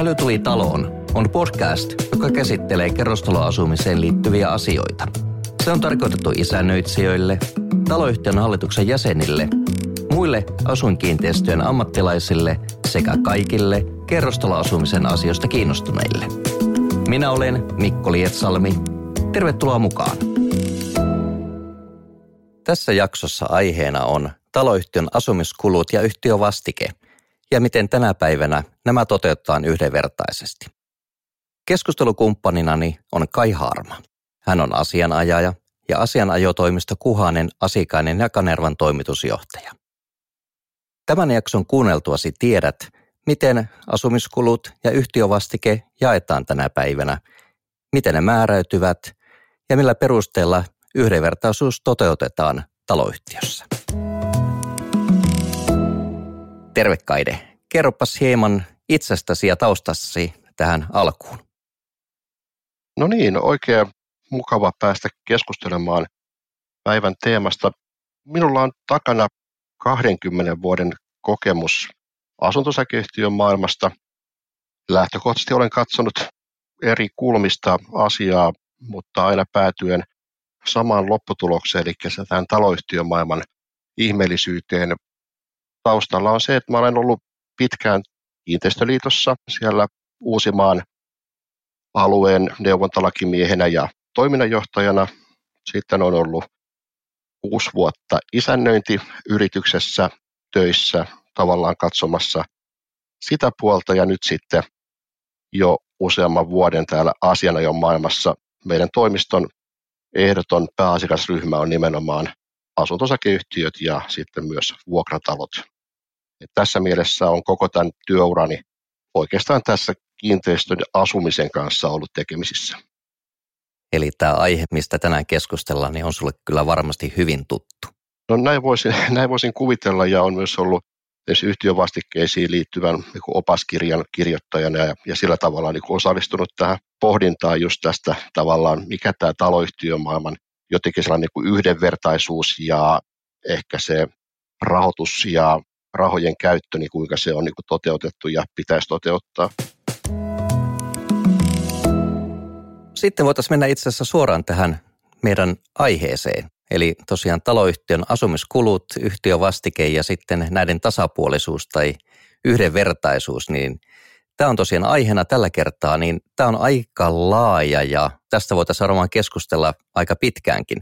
Äly tuli taloon on podcast, joka käsittelee kerrostaloasumiseen liittyviä asioita. Se on tarkoitettu isännöitsijöille, taloyhtiön hallituksen jäsenille, muille asuinkiinteistöjen ammattilaisille sekä kaikille kerrostaloasumisen asioista kiinnostuneille. Minä olen Mikko Lietsalmi. Tervetuloa mukaan. Tässä jaksossa aiheena on taloyhtiön asumiskulut ja yhtiövastike ja miten tänä päivänä nämä toteutetaan yhdenvertaisesti. Keskustelukumppaninani on Kai Harma. Hän on asianajaja ja asianajotoimisto Kuhanen, Asikainen ja Kanervan toimitusjohtaja. Tämän jakson kuunneltuasi tiedät, miten asumiskulut ja yhtiövastike jaetaan tänä päivänä, miten ne määräytyvät ja millä perusteella yhdenvertaisuus toteutetaan taloyhtiössä. Terve Kaide. Kerropas hieman itsestäsi ja taustasi tähän alkuun. No niin, oikein mukava päästä keskustelemaan päivän teemasta. Minulla on takana 20 vuoden kokemus asuntosakeyhtiön maailmasta. Lähtökohtaisesti olen katsonut eri kulmista asiaa, mutta aina päätyen samaan lopputulokseen, eli tähän taloyhtiön maailman ihmeellisyyteen. Taustalla on se, että mä olen ollut pitkään kiinteistöliitossa siellä Uusimaan alueen neuvontalakimiehenä ja toiminnanjohtajana. Sitten on ollut kuusi vuotta isännöintiyrityksessä töissä tavallaan katsomassa sitä puolta ja nyt sitten jo useamman vuoden täällä asianajon maailmassa meidän toimiston ehdoton pääasiakasryhmä on nimenomaan asuntosakeyhtiöt ja sitten myös vuokratalot. Et tässä mielessä on koko tämän työurani oikeastaan tässä kiinteistön asumisen kanssa ollut tekemisissä. Eli tämä aihe, mistä tänään keskustellaan, niin on sulle kyllä varmasti hyvin tuttu. No näin voisin, näin voisin kuvitella ja on myös ollut yhtiövastikkeisiin liittyvän niin opaskirjan kirjoittajana ja, ja sillä tavalla niin osallistunut tähän pohdintaan just tästä tavallaan, mikä tämä taloyhtiömaailman jotenkin sellainen niin yhdenvertaisuus ja ehkä se rahoitus ja rahojen käyttö, niin kuinka se on niin toteutettu ja pitäisi toteuttaa. Sitten voitaisiin mennä itse asiassa suoraan tähän meidän aiheeseen. Eli tosiaan taloyhtiön asumiskulut, yhtiövastike ja sitten näiden tasapuolisuus tai yhdenvertaisuus, niin tämä on tosiaan aiheena tällä kertaa, niin tämä on aika laaja ja tästä voitaisiin varmaan keskustella aika pitkäänkin.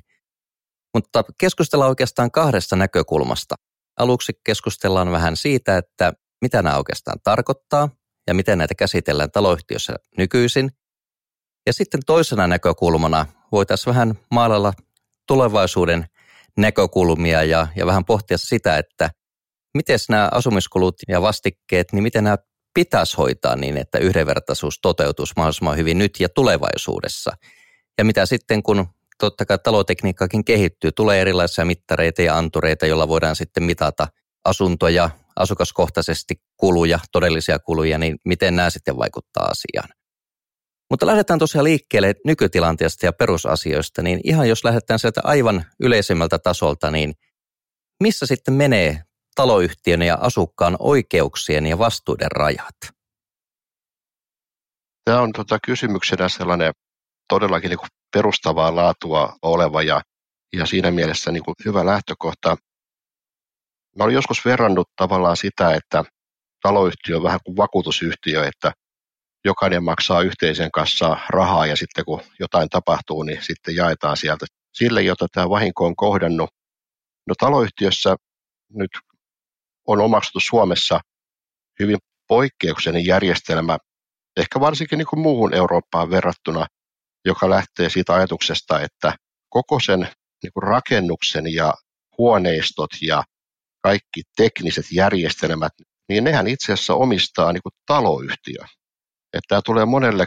Mutta keskustellaan oikeastaan kahdesta näkökulmasta. Aluksi keskustellaan vähän siitä, että mitä nämä oikeastaan tarkoittaa ja miten näitä käsitellään taloyhtiössä nykyisin. Ja sitten toisena näkökulmana voitaisiin vähän maalalla tulevaisuuden näkökulmia ja, ja vähän pohtia sitä, että miten nämä asumiskulut ja vastikkeet, niin miten nämä pitäisi hoitaa niin, että yhdenvertaisuus toteutuisi mahdollisimman hyvin nyt ja tulevaisuudessa. Ja mitä sitten, kun totta kai talotekniikkaakin kehittyy, tulee erilaisia mittareita ja antureita, joilla voidaan sitten mitata asuntoja, asukaskohtaisesti kuluja, todellisia kuluja, niin miten nämä sitten vaikuttaa asiaan. Mutta lähdetään tosiaan liikkeelle nykytilanteesta ja perusasioista, niin ihan jos lähdetään sieltä aivan yleisemmältä tasolta, niin missä sitten menee taloyhtiön ja asukkaan oikeuksien ja vastuuden rajat? Tämä on tota kysymyksenä sellainen todellakin niin kuin perustavaa laatua oleva ja, ja siinä mielessä niin kuin hyvä lähtökohta. Mä olen joskus verrannut tavallaan sitä, että taloyhtiö on vähän kuin vakuutusyhtiö, että jokainen maksaa yhteisen kanssa rahaa ja sitten kun jotain tapahtuu, niin sitten jaetaan sieltä sille, jota tämä vahinko on kohdannut. No taloyhtiössä nyt on omaksuttu Suomessa hyvin poikkeuksellinen järjestelmä, ehkä varsinkin niin kuin muuhun Eurooppaan verrattuna, joka lähtee siitä ajatuksesta, että koko sen niin kuin rakennuksen ja huoneistot ja kaikki tekniset järjestelmät, niin nehän itse asiassa omistaa niin kuin taloyhtiö. Että tämä tulee monelle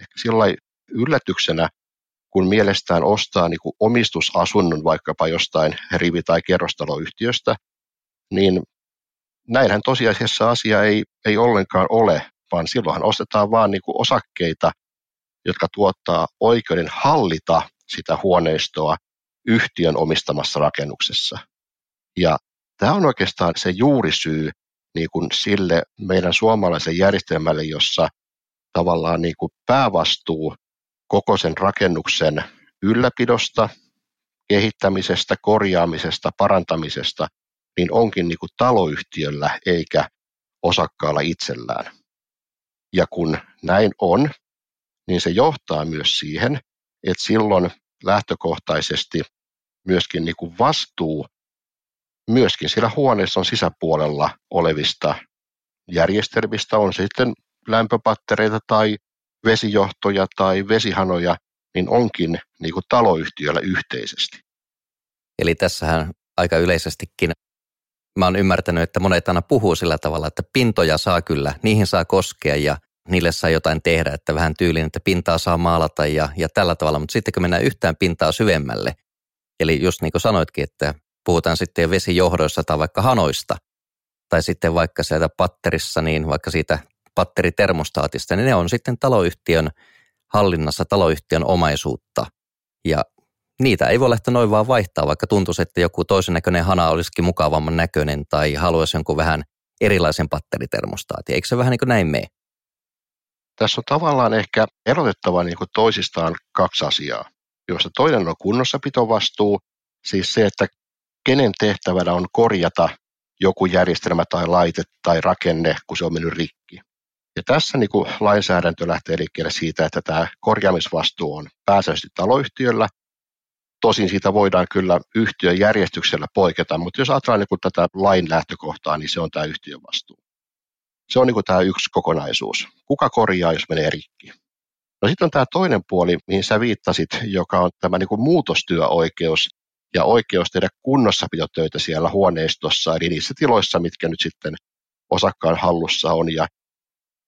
ehkä sillä yllätyksenä, kun mielestään ostaa niin kuin omistusasunnon vaikkapa jostain rivi- tai kerrostaloyhtiöstä, niin näinhän tosiasiassa asia ei, ei ollenkaan ole, vaan silloinhan ostetaan vain niin osakkeita, jotka tuottaa oikeuden hallita sitä huoneistoa yhtiön omistamassa rakennuksessa. Ja tämä on oikeastaan se juurisyy niin kuin sille meidän suomalaisen järjestelmälle, jossa tavallaan niin kuin päävastuu koko sen rakennuksen ylläpidosta, kehittämisestä, korjaamisesta, parantamisesta, niin onkin niin kuin taloyhtiöllä eikä osakkaalla itsellään. Ja kun näin on, niin se johtaa myös siihen, että silloin lähtökohtaisesti myöskin niin kuin vastuu myöskin siellä huoneiston sisäpuolella olevista järjestelmistä, on se sitten lämpöpattereita tai vesijohtoja tai vesihanoja, niin onkin niin kuin taloyhtiöllä yhteisesti. Eli tässähän aika yleisestikin mä oon ymmärtänyt, että monet aina puhuu sillä tavalla, että pintoja saa kyllä, niihin saa koskea ja niille saa jotain tehdä, että vähän tyylin, että pintaa saa maalata ja, ja tällä tavalla, mutta sitten kun mennään yhtään pintaa syvemmälle, eli just niin kuin sanoitkin, että puhutaan sitten vesijohdoissa tai vaikka hanoista, tai sitten vaikka sieltä patterissa, niin vaikka siitä patteritermostaatista, niin ne on sitten taloyhtiön hallinnassa, taloyhtiön omaisuutta. Ja niitä ei voi lähteä noin vaan vaihtaa, vaikka tuntuisi, että joku toisen näköinen hana olisikin mukavamman näköinen tai haluaisi jonkun vähän erilaisen patteritermostaatin. Eikö se vähän niin kuin näin mene? Tässä on tavallaan ehkä erotettava niin kuin toisistaan kaksi asiaa, joista toinen on kunnossapitovastuu, siis se, että kenen tehtävänä on korjata joku järjestelmä tai laite tai rakenne, kun se on mennyt rikki. Ja tässä niin kuin lainsäädäntö lähtee liikkeelle siitä, että tämä korjaamisvastuu on pääsääntöisesti taloyhtiöllä. Tosin siitä voidaan kyllä yhtiön järjestyksellä poiketa, mutta jos ajatellaan niin tätä lain lähtökohtaa, niin se on tämä yhtiön vastuu. Se on niin kuin tämä yksi kokonaisuus. Kuka korjaa, jos menee rikki? No sitten on tämä toinen puoli, mihin sä viittasit, joka on tämä niin kuin muutostyöoikeus ja oikeus tehdä kunnossapitotöitä siellä huoneistossa, eli niissä tiloissa, mitkä nyt sitten osakkaan hallussa on. Ja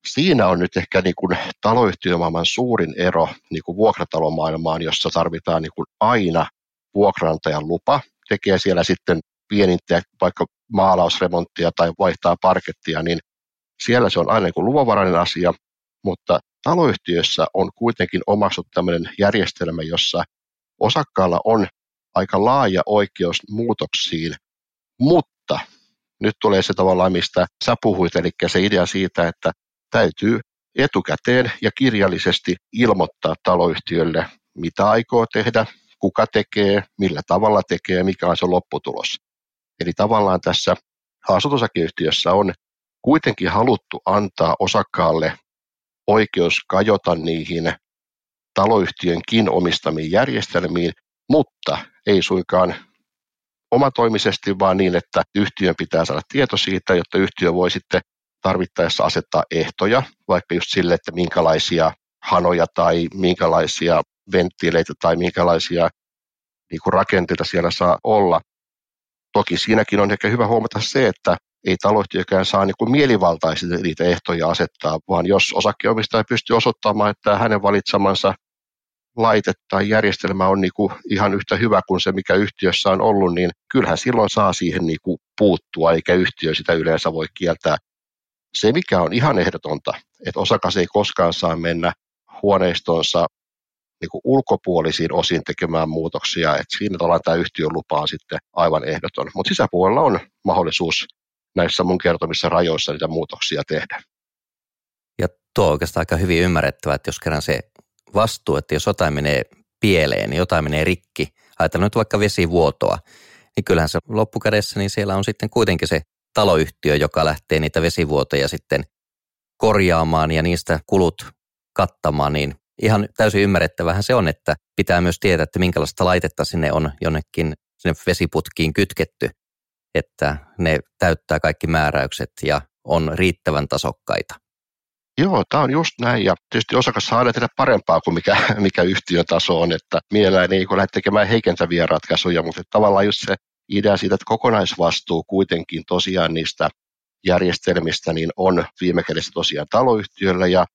siinä on nyt ehkä niin kuin taloyhtiömaailman suurin ero niin kuin vuokratalomaailmaan, jossa tarvitaan niin kuin aina vuokrantajan lupa, tekee siellä sitten pienintä vaikka maalausremonttia tai vaihtaa parkettia, niin siellä se on aina niin kuin luvanvarainen asia, mutta taloyhtiössä on kuitenkin omaksuttu tämmöinen järjestelmä, jossa osakkaalla on aika laaja oikeus muutoksiin, mutta nyt tulee se tavallaan, mistä sä puhuit, eli se idea siitä, että täytyy etukäteen ja kirjallisesti ilmoittaa taloyhtiölle, mitä aikoo tehdä, kuka tekee, millä tavalla tekee, mikä on se lopputulos. Eli tavallaan tässä asuntosakeyhtiössä on kuitenkin haluttu antaa osakkaalle oikeus kajota niihin taloyhtiönkin omistamiin järjestelmiin, mutta ei suinkaan omatoimisesti, vaan niin, että yhtiön pitää saada tieto siitä, jotta yhtiö voi sitten tarvittaessa asettaa ehtoja, vaikka just sille, että minkälaisia hanoja tai minkälaisia venttiileitä tai minkälaisia niin kuin rakenteita siellä saa olla. Toki siinäkin on ehkä hyvä huomata se, että ei taloyhtiökään saa niin mielivaltaisesti niitä ehtoja asettaa, vaan jos osakkeenomistaja pystyy osoittamaan, että hänen valitsemansa laite tai järjestelmä on niin kuin ihan yhtä hyvä kuin se, mikä yhtiössä on ollut, niin kyllähän silloin saa siihen niin kuin puuttua, eikä yhtiö sitä yleensä voi kieltää. Se, mikä on ihan ehdotonta, että osakas ei koskaan saa mennä huoneistonsa niin kuin ulkopuolisiin osin tekemään muutoksia, että siinä ollaan tämä yhtiön lupa on sitten aivan ehdoton. Mutta sisäpuolella on mahdollisuus näissä mun kertomissa rajoissa niitä muutoksia tehdä. Ja tuo on oikeastaan aika hyvin ymmärrettävä, että jos kerran se vastuu, että jos jotain menee pieleen, niin jotain menee rikki, ajatellaan nyt vaikka vesivuotoa, niin kyllähän se loppukädessä, niin siellä on sitten kuitenkin se taloyhtiö, joka lähtee niitä vesivuotoja sitten korjaamaan ja niistä kulut kattamaan, niin ihan täysin ymmärrettävähän se on, että pitää myös tietää, että minkälaista laitetta sinne on jonnekin sinne vesiputkiin kytketty, että ne täyttää kaikki määräykset ja on riittävän tasokkaita. Joo, tämä on just näin ja tietysti osakas saa tehdä parempaa kuin mikä, mikä yhtiötaso on, että mielellään ei lähde tekemään heikentäviä ratkaisuja, mutta tavallaan just se idea siitä, että kokonaisvastuu kuitenkin tosiaan niistä järjestelmistä niin on viime kädessä tosiaan taloyhtiöllä ja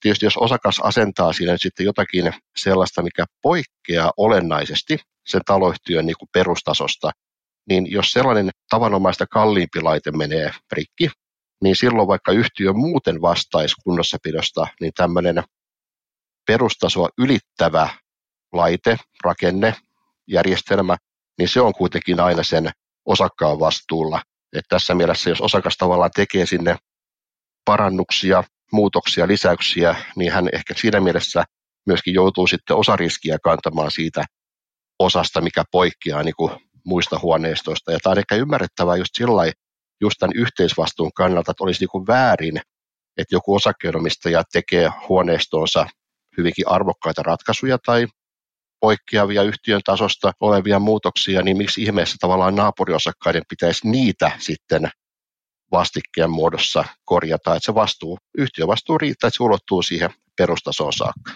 tietysti jos osakas asentaa siinä nyt sitten jotakin sellaista, mikä poikkeaa olennaisesti sen taloyhtiön niin kuin perustasosta, niin jos sellainen tavanomaista kalliimpi laite menee rikki, niin silloin vaikka yhtiö muuten vastaisi kunnossapidosta, niin tämmöinen perustasoa ylittävä laite, rakenne, järjestelmä, niin se on kuitenkin aina sen osakkaan vastuulla. että tässä mielessä, jos osakas tavallaan tekee sinne parannuksia, muutoksia, lisäyksiä, niin hän ehkä siinä mielessä myöskin joutuu sitten osariskiä kantamaan siitä osasta, mikä poikkeaa niin kuin muista huoneistoista. Ja tämä on ehkä ymmärrettävää just sillä just tämän yhteisvastuun kannalta, että olisi niin väärin, että joku osakkeenomistaja tekee huoneistonsa hyvinkin arvokkaita ratkaisuja tai poikkeavia yhtiön tasosta olevia muutoksia, niin miksi ihmeessä tavallaan naapuriosakkaiden pitäisi niitä sitten vastikkeen muodossa korjata, että se vastuu, yhtiövastuu riittää, että se ulottuu siihen perustasoon saakka.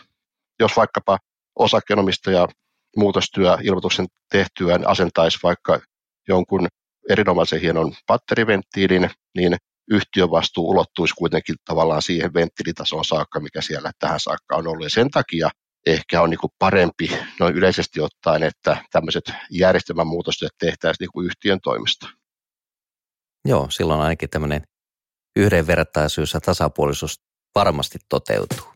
Jos vaikkapa osakkeenomistaja muutostyö ilmoituksen tehtyään asentaisi vaikka jonkun erinomaisen hienon patteriventtiilin, niin yhtiön vastuu ulottuisi kuitenkin tavallaan siihen venttiilitasoon saakka, mikä siellä tähän saakka on ollut. Ja sen takia ehkä on niin kuin parempi noin yleisesti ottaen, että tämmöiset järjestelmän muutostyöt tehtäisiin niin kuin yhtiön toimesta. Joo, silloin ainakin tämmöinen yhdenvertaisuus ja tasapuolisuus varmasti toteutuu.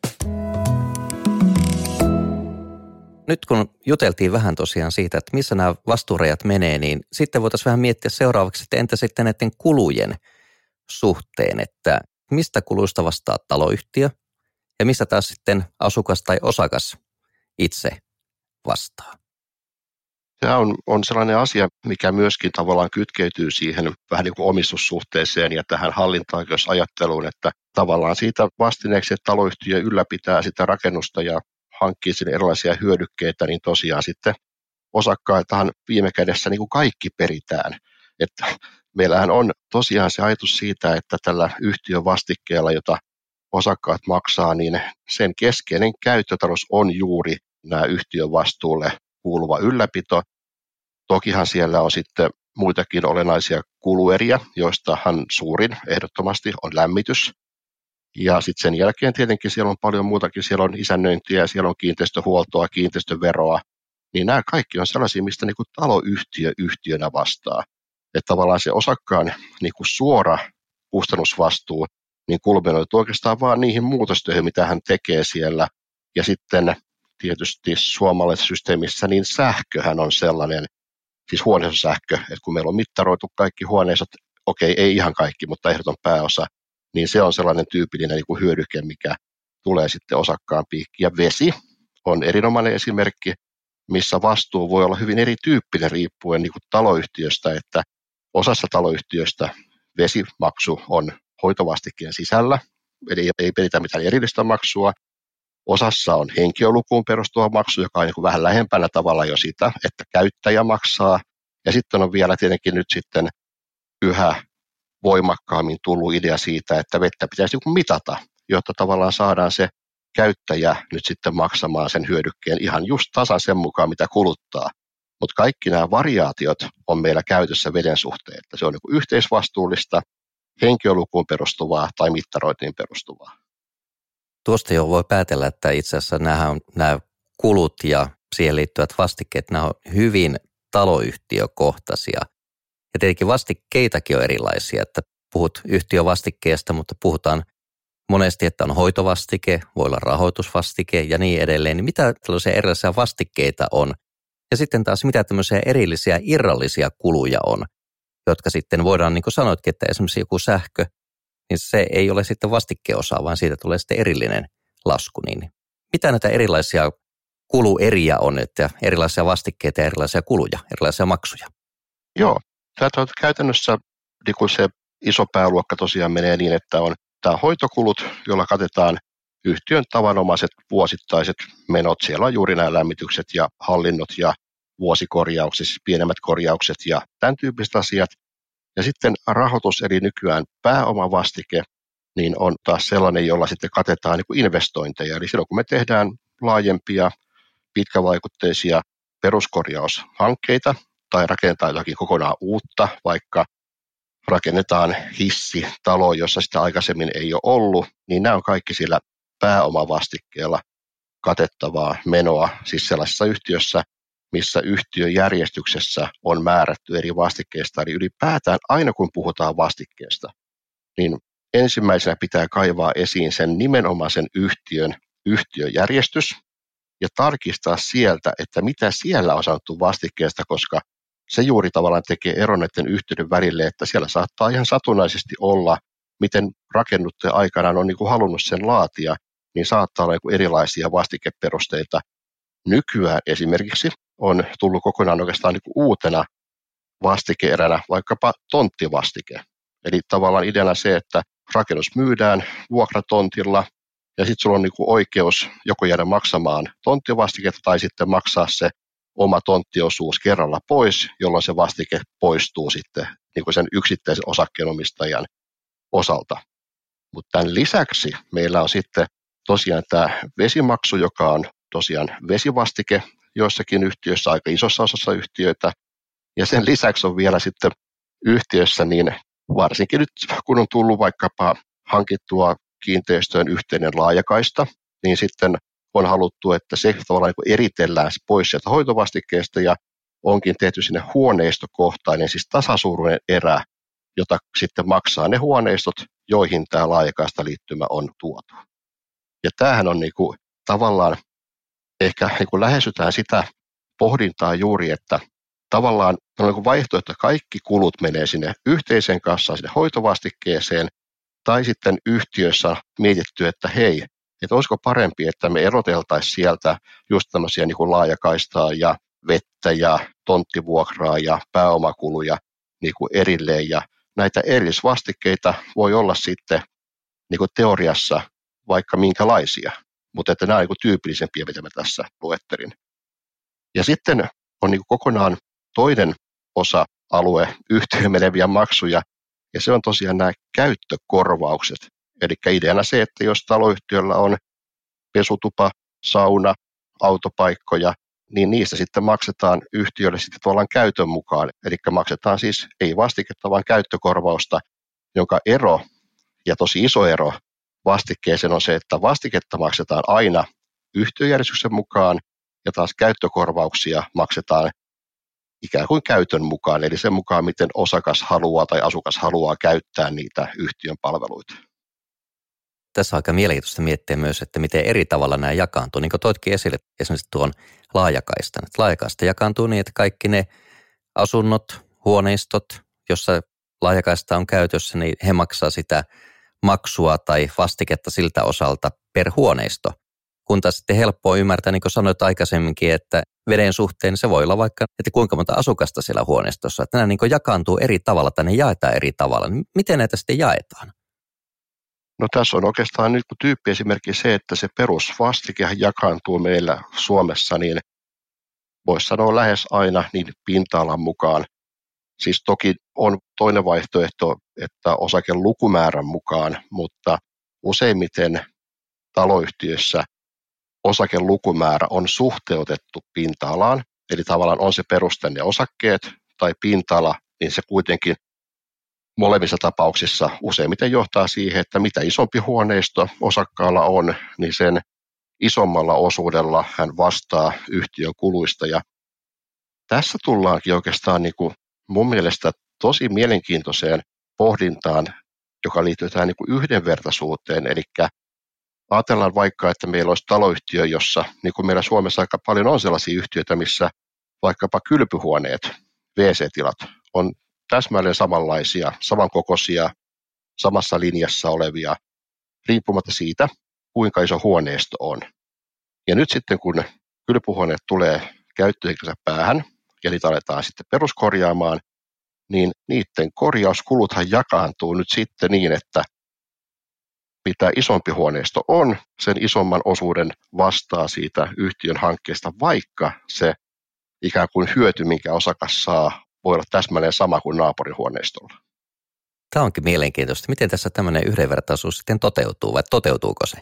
Nyt kun juteltiin vähän tosiaan siitä, että missä nämä vastuurajat menee, niin sitten voitaisiin vähän miettiä seuraavaksi, että entä sitten näiden kulujen suhteen, että mistä kuluista vastaa taloyhtiö ja mistä taas sitten asukas tai osakas itse vastaa. Tämä on, on sellainen asia, mikä myöskin tavallaan kytkeytyy siihen vähän niin kuin omistussuhteeseen ja tähän hallintaoikeusajatteluun, että tavallaan siitä vastineeksi, että taloyhtiö ylläpitää sitä rakennusta ja hankkii sinne erilaisia hyödykkeitä, niin tosiaan sitten osakkailtahan viime kädessä niin kuin kaikki peritään. Että meillähän on tosiaan se ajatus siitä, että tällä yhtiön vastikkeella, jota osakkaat maksaa, niin sen keskeinen käyttötalous on juuri nämä yhtiön vastuulle kuuluva ylläpito. Tokihan siellä on sitten muitakin olennaisia kulueriä, joistahan suurin ehdottomasti on lämmitys. Ja sitten sen jälkeen tietenkin siellä on paljon muutakin, siellä on isännöintiä, siellä on kiinteistöhuoltoa, kiinteistöveroa, niin nämä kaikki on sellaisia, mistä niin kuin taloyhtiö yhtiönä vastaa. Että tavallaan se osakkaan niin kuin suora kustannusvastuu niin kulminoituu oikeastaan vaan niihin muutostöihin, mitä hän tekee siellä. Ja sitten tietysti suomalaisessa systeemissä, niin sähköhän on sellainen, siis huoneistosähkö, että kun meillä on mittaroitu kaikki huoneistot, okei, ei ihan kaikki, mutta ehdoton pääosa, niin se on sellainen tyypillinen niin kuin hyödyke, mikä tulee sitten osakkaan piikki. Ja vesi on erinomainen esimerkki, missä vastuu voi olla hyvin erityyppinen riippuen niin kuin taloyhtiöstä, että osassa taloyhtiöistä vesimaksu on hoitovastikkeen sisällä, eli ei peritä mitään erillistä maksua. Osassa on henkilölukuun perustuva maksu, joka on niin kuin vähän lähempänä tavalla jo sitä, että käyttäjä maksaa. Ja sitten on vielä tietenkin nyt sitten yhä voimakkaammin tullut idea siitä, että vettä pitäisi niin mitata, jotta tavallaan saadaan se käyttäjä nyt sitten maksamaan sen hyödykkeen ihan just tasan sen mukaan, mitä kuluttaa. Mutta kaikki nämä variaatiot on meillä käytössä veden suhteen, että se on niin yhteisvastuullista, henkilölukuun perustuvaa tai mittarointiin perustuvaa. Tuosta jo voi päätellä, että itse asiassa nämä, on, nämä kulut ja siihen liittyvät vastikkeet, nämä on hyvin taloyhtiökohtaisia. Ja tietenkin vastikkeitakin on erilaisia, että puhut yhtiövastikkeesta, mutta puhutaan monesti, että on hoitovastike, voi olla rahoitusvastike ja niin edelleen. Niin mitä tällaisia erilaisia vastikkeita on? Ja sitten taas mitä tämmöisiä erillisiä irrallisia kuluja on, jotka sitten voidaan, niin kuin sanoitkin, että esimerkiksi joku sähkö, niin se ei ole sitten vastikkeosa, vaan siitä tulee sitten erillinen lasku. Niin mitä näitä erilaisia kulueriä on, että erilaisia vastikkeita ja erilaisia kuluja, erilaisia maksuja? Joo, tämä on käytännössä niin se iso pääluokka tosiaan menee niin, että on tämä hoitokulut, joilla katetaan yhtiön tavanomaiset vuosittaiset menot. Siellä on juuri nämä lämmitykset ja hallinnot ja vuosikorjaukset, siis pienemmät korjaukset ja tämän tyyppiset asiat. Ja sitten rahoitus, eli nykyään pääomavastike, niin on taas sellainen, jolla sitten katetaan niin kuin investointeja. Eli silloin kun me tehdään laajempia, pitkävaikutteisia peruskorjaushankkeita tai rakentaa jotakin kokonaan uutta, vaikka rakennetaan hissi talo, jossa sitä aikaisemmin ei ole ollut, niin nämä on kaikki sillä pääomavastikkeella katettavaa menoa, siis sellaisessa yhtiössä, missä yhtiöjärjestyksessä on määrätty eri vastikkeista, eli ylipäätään aina kun puhutaan vastikkeesta, niin ensimmäisenä pitää kaivaa esiin sen nimenomaisen yhtiön yhtiöjärjestys ja tarkistaa sieltä, että mitä siellä on sanottu vastikkeesta, koska se juuri tavallaan tekee eron näiden yhtiöiden välille, että siellä saattaa ihan satunnaisesti olla miten rakennuttaja aikanaan on niin kuin halunnut sen laatia, niin saattaa olla erilaisia vastikeperusteita. Nykyään esimerkiksi on tullut kokonaan oikeastaan niin kuin uutena vastikeeränä vaikkapa tonttivastike. Eli tavallaan ideana se, että rakennus myydään vuokratontilla ja sitten sulla on niin kuin oikeus joko jäädä maksamaan tonttivastiketta tai sitten maksaa se oma tonttiosuus kerralla pois, jolloin se vastike poistuu sitten niin kuin sen yksittäisen osakkeenomistajan osalta. Mutta tämän lisäksi meillä on sitten tosiaan tämä vesimaksu, joka on tosiaan vesivastike joissakin yhtiöissä, aika isossa osassa yhtiöitä. Ja sen lisäksi on vielä sitten yhtiössä, niin varsinkin nyt kun on tullut vaikkapa hankittua kiinteistöön yhteinen laajakaista, niin sitten on haluttu, että se tavallaan niin eritellään pois sieltä hoitovastikkeesta ja onkin tehty sinne huoneistokohtainen, siis tasasuuruinen erä, jota sitten maksaa ne huoneistot, joihin tämä laajakaista liittymä on tuotu. Ja tämähän on niin kuin, tavallaan, ehkä niin kuin lähestytään sitä pohdintaa juuri, että tavallaan on niin vaihtoehto, että kaikki kulut menee sinne yhteiseen kassaan, sinne hoitovastikkeeseen, tai sitten yhtiössä mietitty, että hei, että olisiko parempi, että me eroteltaisiin sieltä just tämmöisiä niin kuin laajakaistaa ja vettä ja tonttivuokraa ja pääomakuluja niin kuin erilleen. Ja näitä erillisvastikkeita voi olla sitten niin kuin teoriassa vaikka minkälaisia, mutta että nämä on niin tyypillisempiä, mitä mä tässä luettelin. Ja sitten on niin kokonaan toinen osa-alue yhtiöön meneviä maksuja, ja se on tosiaan nämä käyttökorvaukset. Eli ideana se, että jos taloyhtiöllä on pesutupa, sauna, autopaikkoja, niin niistä sitten maksetaan yhtiölle sitten tavallaan käytön mukaan. Eli maksetaan siis ei vastiketta, vaan käyttökorvausta, jonka ero, ja tosi iso ero vastikkeeseen on se, että vastiketta maksetaan aina yhtiöjärjestyksen mukaan, ja taas käyttökorvauksia maksetaan ikään kuin käytön mukaan, eli sen mukaan, miten osakas haluaa tai asukas haluaa käyttää niitä yhtiön palveluita. Tässä on aika mielenkiintoista miettiä myös, että miten eri tavalla nämä jakaantuu. Niin kuin toitkin esille esimerkiksi tuon laajakaistan. Että laajakaista jakaantuu niin, että kaikki ne asunnot, huoneistot, jossa laajakaista on käytössä, niin he maksaa sitä maksua tai vastiketta siltä osalta per huoneisto. Kun taas sitten helppoa ymmärtää, niin kuin sanoit aikaisemminkin, että veden suhteen se voi olla vaikka, että kuinka monta asukasta siellä huoneistossa. Että nämä niin jakaantuu eri tavalla tai ne jaetaan eri tavalla. Miten näitä sitten jaetaan? No tässä on oikeastaan nyt tyyppiesimerkki se, että se perusvastike jakaantuu meillä Suomessa, niin voisi sanoa lähes aina niin pinta-alan mukaan. Siis toki on toinen vaihtoehto, että osaken lukumäärän mukaan, mutta useimmiten taloyhtiössä osaken lukumäärä on suhteutettu pinta-alaan, eli tavallaan on se peruste ja osakkeet tai pinta-ala, niin se kuitenkin molemmissa tapauksissa useimmiten johtaa siihen, että mitä isompi huoneisto osakkaalla on, niin sen isommalla osuudella hän vastaa yhtiön kuluista. Ja tässä tullaankin oikeastaan niin kuin mun mielestä tosi mielenkiintoiseen pohdintaan, joka liittyy tähän niin kuin yhdenvertaisuuteen. Eli ajatellaan vaikka, että meillä olisi taloyhtiö, jossa, niin kuin meillä Suomessa aika paljon on sellaisia yhtiöitä, missä vaikkapa kylpyhuoneet, WC-tilat on täsmälleen samanlaisia, samankokoisia, samassa linjassa olevia, riippumatta siitä, kuinka iso huoneisto on. Ja nyt sitten, kun kylpyhuoneet tulee käyttöikänsä päähän, ja niitä aletaan sitten peruskorjaamaan, niin niiden korjauskuluthan jakaantuu nyt sitten niin, että mitä isompi huoneisto on, sen isomman osuuden vastaa siitä yhtiön hankkeesta, vaikka se ikään kuin hyöty, minkä osakas saa, voi olla täsmälleen sama kuin naapurihuoneistolla. Tämä onkin mielenkiintoista. Miten tässä tämmöinen yhdenvertaisuus sitten toteutuu vai toteutuuko se?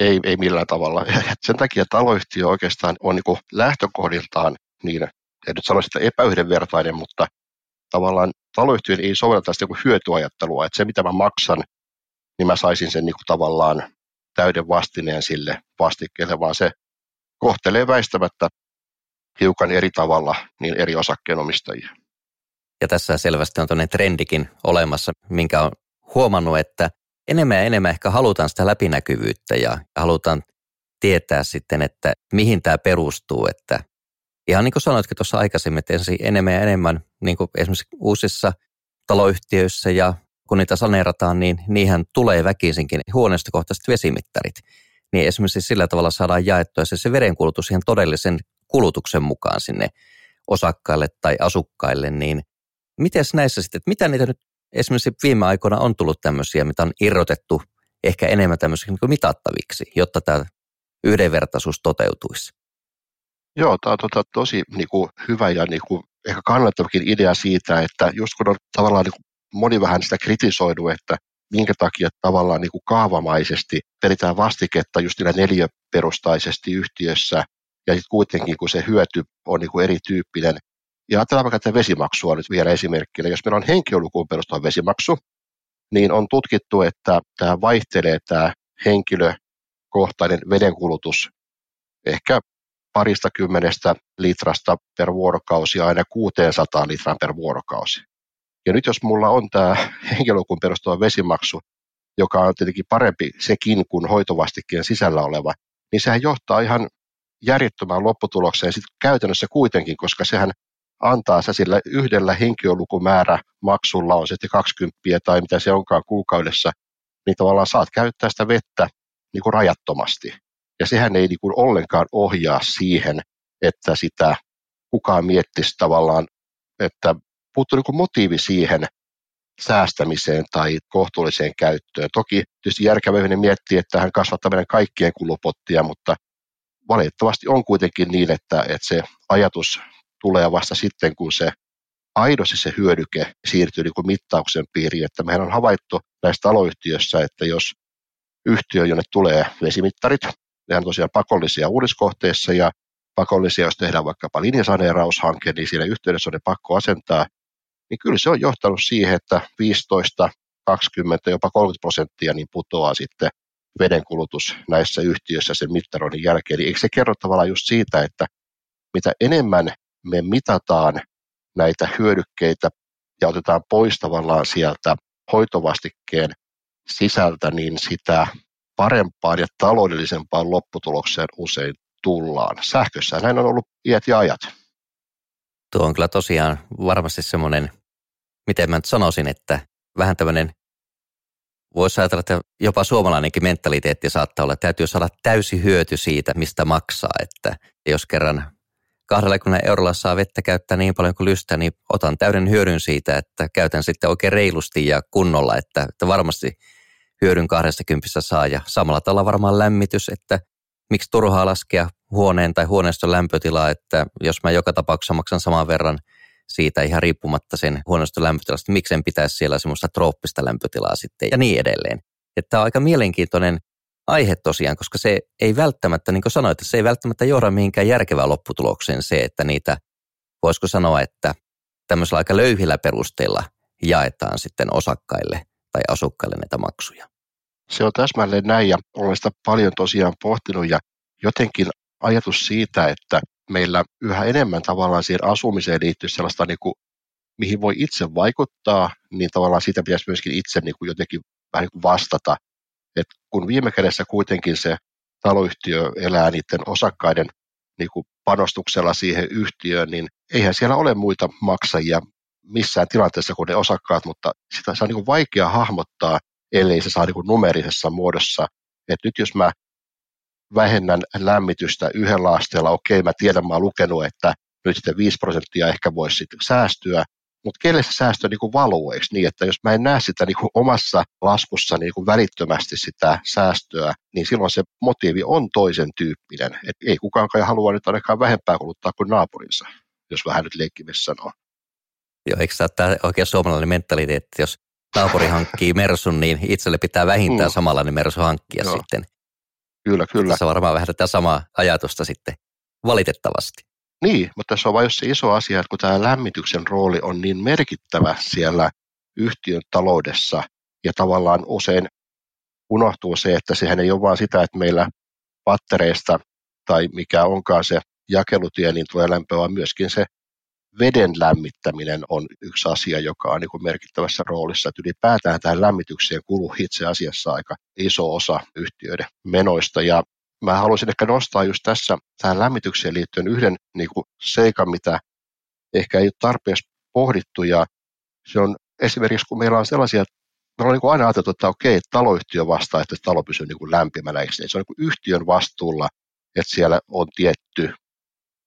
Ei, ei millään tavalla. Sen takia taloyhtiö oikeastaan on niin lähtökohdiltaan niin, en nyt sanoisi, että epäyhdenvertainen, mutta tavallaan taloyhtiön ei sovelleta sitä hyötyajattelua, että se mitä mä maksan, niin mä saisin sen niin kuin tavallaan täyden vastineen sille vastikkeelle, vaan se kohtelee väistämättä hiukan eri tavalla niin eri osakkeenomistajia. Ja tässä selvästi on tämmöinen trendikin olemassa, minkä on huomannut, että enemmän ja enemmän ehkä halutaan sitä läpinäkyvyyttä ja halutaan tietää sitten, että mihin tämä perustuu. Että ihan niin kuin sanoitkin tuossa aikaisemmin, että ensin enemmän ja enemmän niin kuin esimerkiksi uusissa taloyhtiöissä ja kun niitä saneerataan, niin niihin tulee väkisinkin huoneistokohtaiset vesimittarit. Niin esimerkiksi sillä tavalla saadaan jaettua se, se vedenkulutus ihan todellisen kulutuksen mukaan sinne osakkaille tai asukkaille, niin miten näissä sitten, että mitä niitä nyt esimerkiksi viime aikoina on tullut tämmöisiä, mitä on irrotettu ehkä enemmän tämmöisiä niin mitattaviksi, jotta tämä yhdenvertaisuus toteutuisi? Joo, tämä on tota, tosi niin kuin, hyvä ja niin kuin, ehkä kannattavakin idea siitä, että just kun on tavallaan niin kuin, moni vähän sitä kritisoinut, että minkä takia tavallaan niin kuin kaavamaisesti peritään vastiketta just niillä neljäperustaisesti yhtiössä, ja sitten kuitenkin kun se hyöty on niin kuin erityyppinen. Ja ajatellaan vaikka tätä vesimaksua nyt vielä esimerkkinä. Jos meillä on henkilölukuun perustuva vesimaksu, niin on tutkittu, että tämä vaihtelee tämä henkilökohtainen vedenkulutus ehkä parista kymmenestä litrasta per vuorokausi aina 600 litran per vuorokausi. Ja nyt jos mulla on tämä henkilölukuun perustuva vesimaksu, joka on tietenkin parempi sekin kuin hoitovastikkeen sisällä oleva, niin sehän johtaa ihan järjettömään lopputulokseen sitten käytännössä kuitenkin, koska sehän antaa se sillä yhdellä henkilölukumäärä maksulla on sitten 20 tai mitä se onkaan kuukaudessa, niin tavallaan saat käyttää sitä vettä niin kuin rajattomasti. Ja sehän ei niin kuin ollenkaan ohjaa siihen, että sitä kukaan miettisi tavallaan, että puuttuu niin kuin motiivi siihen säästämiseen tai kohtuulliseen käyttöön. Toki tietysti järkevä ihminen miettii, että hän kasvattaa meidän kaikkien kulupottia, mutta valitettavasti on kuitenkin niin, että, että se ajatus tulee vasta sitten, kun se aidosti se hyödyke siirtyy niin kuin mittauksen piiriin. Että mehän on havaittu näissä taloyhtiöissä, että jos yhtiö, jonne tulee vesimittarit, ne on tosiaan pakollisia uudiskohteissa ja pakollisia, jos tehdään vaikkapa linjasaneeraushanke, niin siinä yhteydessä on ne pakko asentaa, niin kyllä se on johtanut siihen, että 15, 20, jopa 30 prosenttia niin putoaa sitten vedenkulutus näissä yhtiöissä sen mittaroinnin jälkeen. Eli eikö se kerro tavallaan just siitä, että mitä enemmän me mitataan näitä hyödykkeitä ja otetaan pois tavallaan sieltä hoitovastikkeen sisältä, niin sitä parempaan ja taloudellisempaan lopputulokseen usein tullaan. Sähkössä näin on ollut iät ja ajat. Tuo on kyllä tosiaan varmasti semmoinen, miten mä nyt sanoisin, että vähän tämmöinen, voisi ajatella, että jopa suomalainenkin mentaliteetti saattaa olla, että täytyy saada täysi hyöty siitä, mistä maksaa, että jos kerran 20 eurolla saa vettä käyttää niin paljon kuin lystä, niin otan täyden hyödyn siitä, että käytän sitten oikein reilusti ja kunnolla, että, että varmasti hyödyn 20 saa ja samalla tavalla varmaan lämmitys, että miksi turhaa laskea huoneen tai huoneiston lämpötilaa, että jos mä joka tapauksessa maksan saman verran siitä ihan riippumatta sen huoneiston lämpötilasta, miksi en pitäisi siellä semmoista trooppista lämpötilaa sitten ja niin edelleen. Että tämä on aika mielenkiintoinen aihe tosiaan, koska se ei välttämättä, niin kuin sanoit, se ei välttämättä johda mihinkään järkevään lopputulokseen se, että niitä, voisiko sanoa, että tämmöisellä aika löyhillä perusteilla jaetaan sitten osakkaille tai asukkaille näitä maksuja. Se on täsmälleen näin ja olen sitä paljon tosiaan pohtinut ja jotenkin ajatus siitä, että meillä yhä enemmän tavallaan siihen asumiseen liittyy sellaista, niin kuin, mihin voi itse vaikuttaa, niin tavallaan siitä pitäisi myöskin itse niin kuin jotenkin vähän niin kuin vastata. Et kun viime kädessä kuitenkin se taloyhtiö elää niiden osakkaiden niin kuin panostuksella siihen yhtiöön, niin eihän siellä ole muita maksajia missään tilanteessa kuin ne osakkaat, mutta sitä se on niin vaikea hahmottaa, ellei se saa niin numerisessa muodossa. Että nyt jos mä vähennän lämmitystä yhdellä asteella, okei, mä tiedän, mä oon lukenut, että nyt sitten 5 prosenttia ehkä voisi sitten säästyä, mutta kelle se säästö niin kuin valuu, eikö niin, että jos mä en näe sitä niin kuin omassa laskussa niin kuin välittömästi sitä säästöä, niin silloin se motiivi on toisen tyyppinen. Et ei kukaan kai halua nyt ainakaan vähempää kuluttaa kuin naapurinsa, jos vähän nyt leikkimessä sanoo. Joo, eikö tämä oikein suomalainen mentaliteetti, että jos naapuri hankkii Mersun, niin itselle pitää vähintään mm. samanlainen Mersu hankkia Joo. sitten. Kyllä, kyllä. Tässä on varmaan vähän tätä samaa ajatusta sitten, valitettavasti. Niin, mutta tässä on vain se iso asia, että kun tämä lämmityksen rooli on niin merkittävä siellä yhtiön taloudessa, ja tavallaan usein unohtuu se, että sehän ei ole vain sitä, että meillä pattereista tai mikä onkaan se jakelutie, niin tulee lämpöä, vaan myöskin se veden lämmittäminen on yksi asia, joka on niin merkittävässä roolissa. Että ylipäätään tähän lämmitykseen kuluu itse asiassa aika iso osa yhtiöiden menoista. Ja mä haluaisin ehkä nostaa just tässä tähän lämmitykseen liittyen yhden niin kuin seikan, mitä ehkä ei ole tarpeeksi pohdittu. Ja se on esimerkiksi, kun meillä on sellaisia me ollaan niin aina ajateltu, että okei, taloyhtiö vastaa, että talo pysyy niin kuin lämpimänä, Se on niin yhtiön vastuulla, että siellä on tietty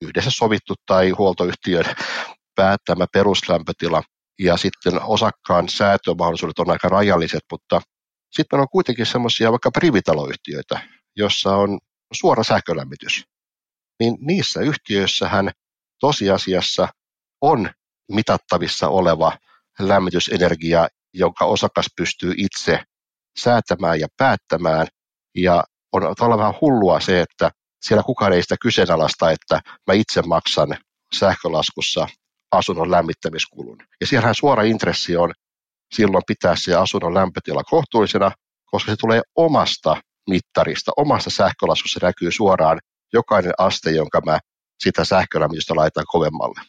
yhdessä sovittu tai huoltoyhtiön päättämä peruslämpötila, ja sitten osakkaan säätömahdollisuudet on aika rajalliset, mutta sitten on kuitenkin semmoisia vaikka privitaloyhtiöitä, jossa on suora sähkölämmitys. Niin niissä yhtiöissähän tosiasiassa on mitattavissa oleva lämmitysenergia, jonka osakas pystyy itse säätämään ja päättämään. Ja on tavallaan vähän hullua se, että siellä kukaan ei sitä kyseenalaista, että mä itse maksan sähkölaskussa asunnon lämmittämiskulun. Ja siellähän suora intressi on silloin pitää se asunnon lämpötila kohtuullisena, koska se tulee omasta mittarista, omasta sähkölaskussa näkyy suoraan jokainen aste, jonka mä sitä sähkölämmitystä laitan kovemmalle.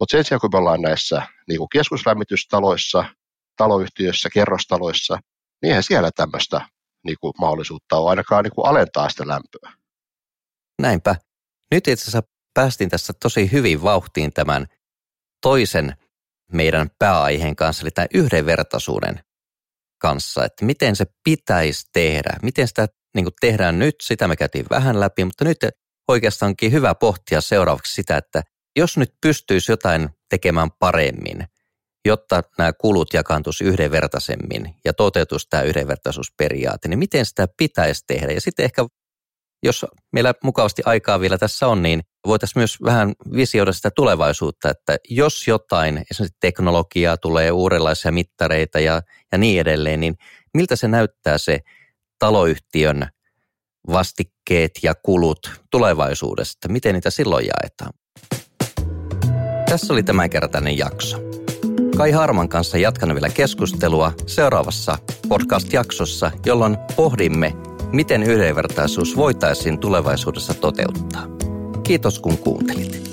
Mutta sen sijaan, kun me ollaan näissä niin kuin keskuslämmitystaloissa, taloyhtiöissä, kerrostaloissa, niin eihän siellä tämmöistä niin kuin mahdollisuutta ole ainakaan niin kuin alentaa sitä lämpöä. Näinpä. Nyt itse asiassa päästiin tässä tosi hyvin vauhtiin tämän toisen meidän pääaiheen kanssa, eli tämän yhdenvertaisuuden kanssa, että miten se pitäisi tehdä, miten sitä niin kuin tehdään nyt, sitä me käytiin vähän läpi, mutta nyt oikeastaankin hyvä pohtia seuraavaksi sitä, että jos nyt pystyisi jotain tekemään paremmin, jotta nämä kulut jakaantuisi yhdenvertaisemmin ja toteutuisi tämä yhdenvertaisuusperiaate, niin miten sitä pitäisi tehdä? Ja sitten ehkä, jos meillä mukavasti aikaa vielä tässä on, niin voitaisiin myös vähän visioida sitä tulevaisuutta, että jos jotain, esimerkiksi teknologiaa tulee uudenlaisia mittareita ja, ja niin edelleen, niin miltä se näyttää se taloyhtiön vastikkeet ja kulut tulevaisuudesta? Miten niitä silloin jaetaan? Tässä oli tämänkertainen jakso. Kai Harman kanssa jatkan vielä keskustelua seuraavassa podcast-jaksossa, jolloin pohdimme, miten yhdenvertaisuus voitaisiin tulevaisuudessa toteuttaa. Kiitos kun kuuntelit.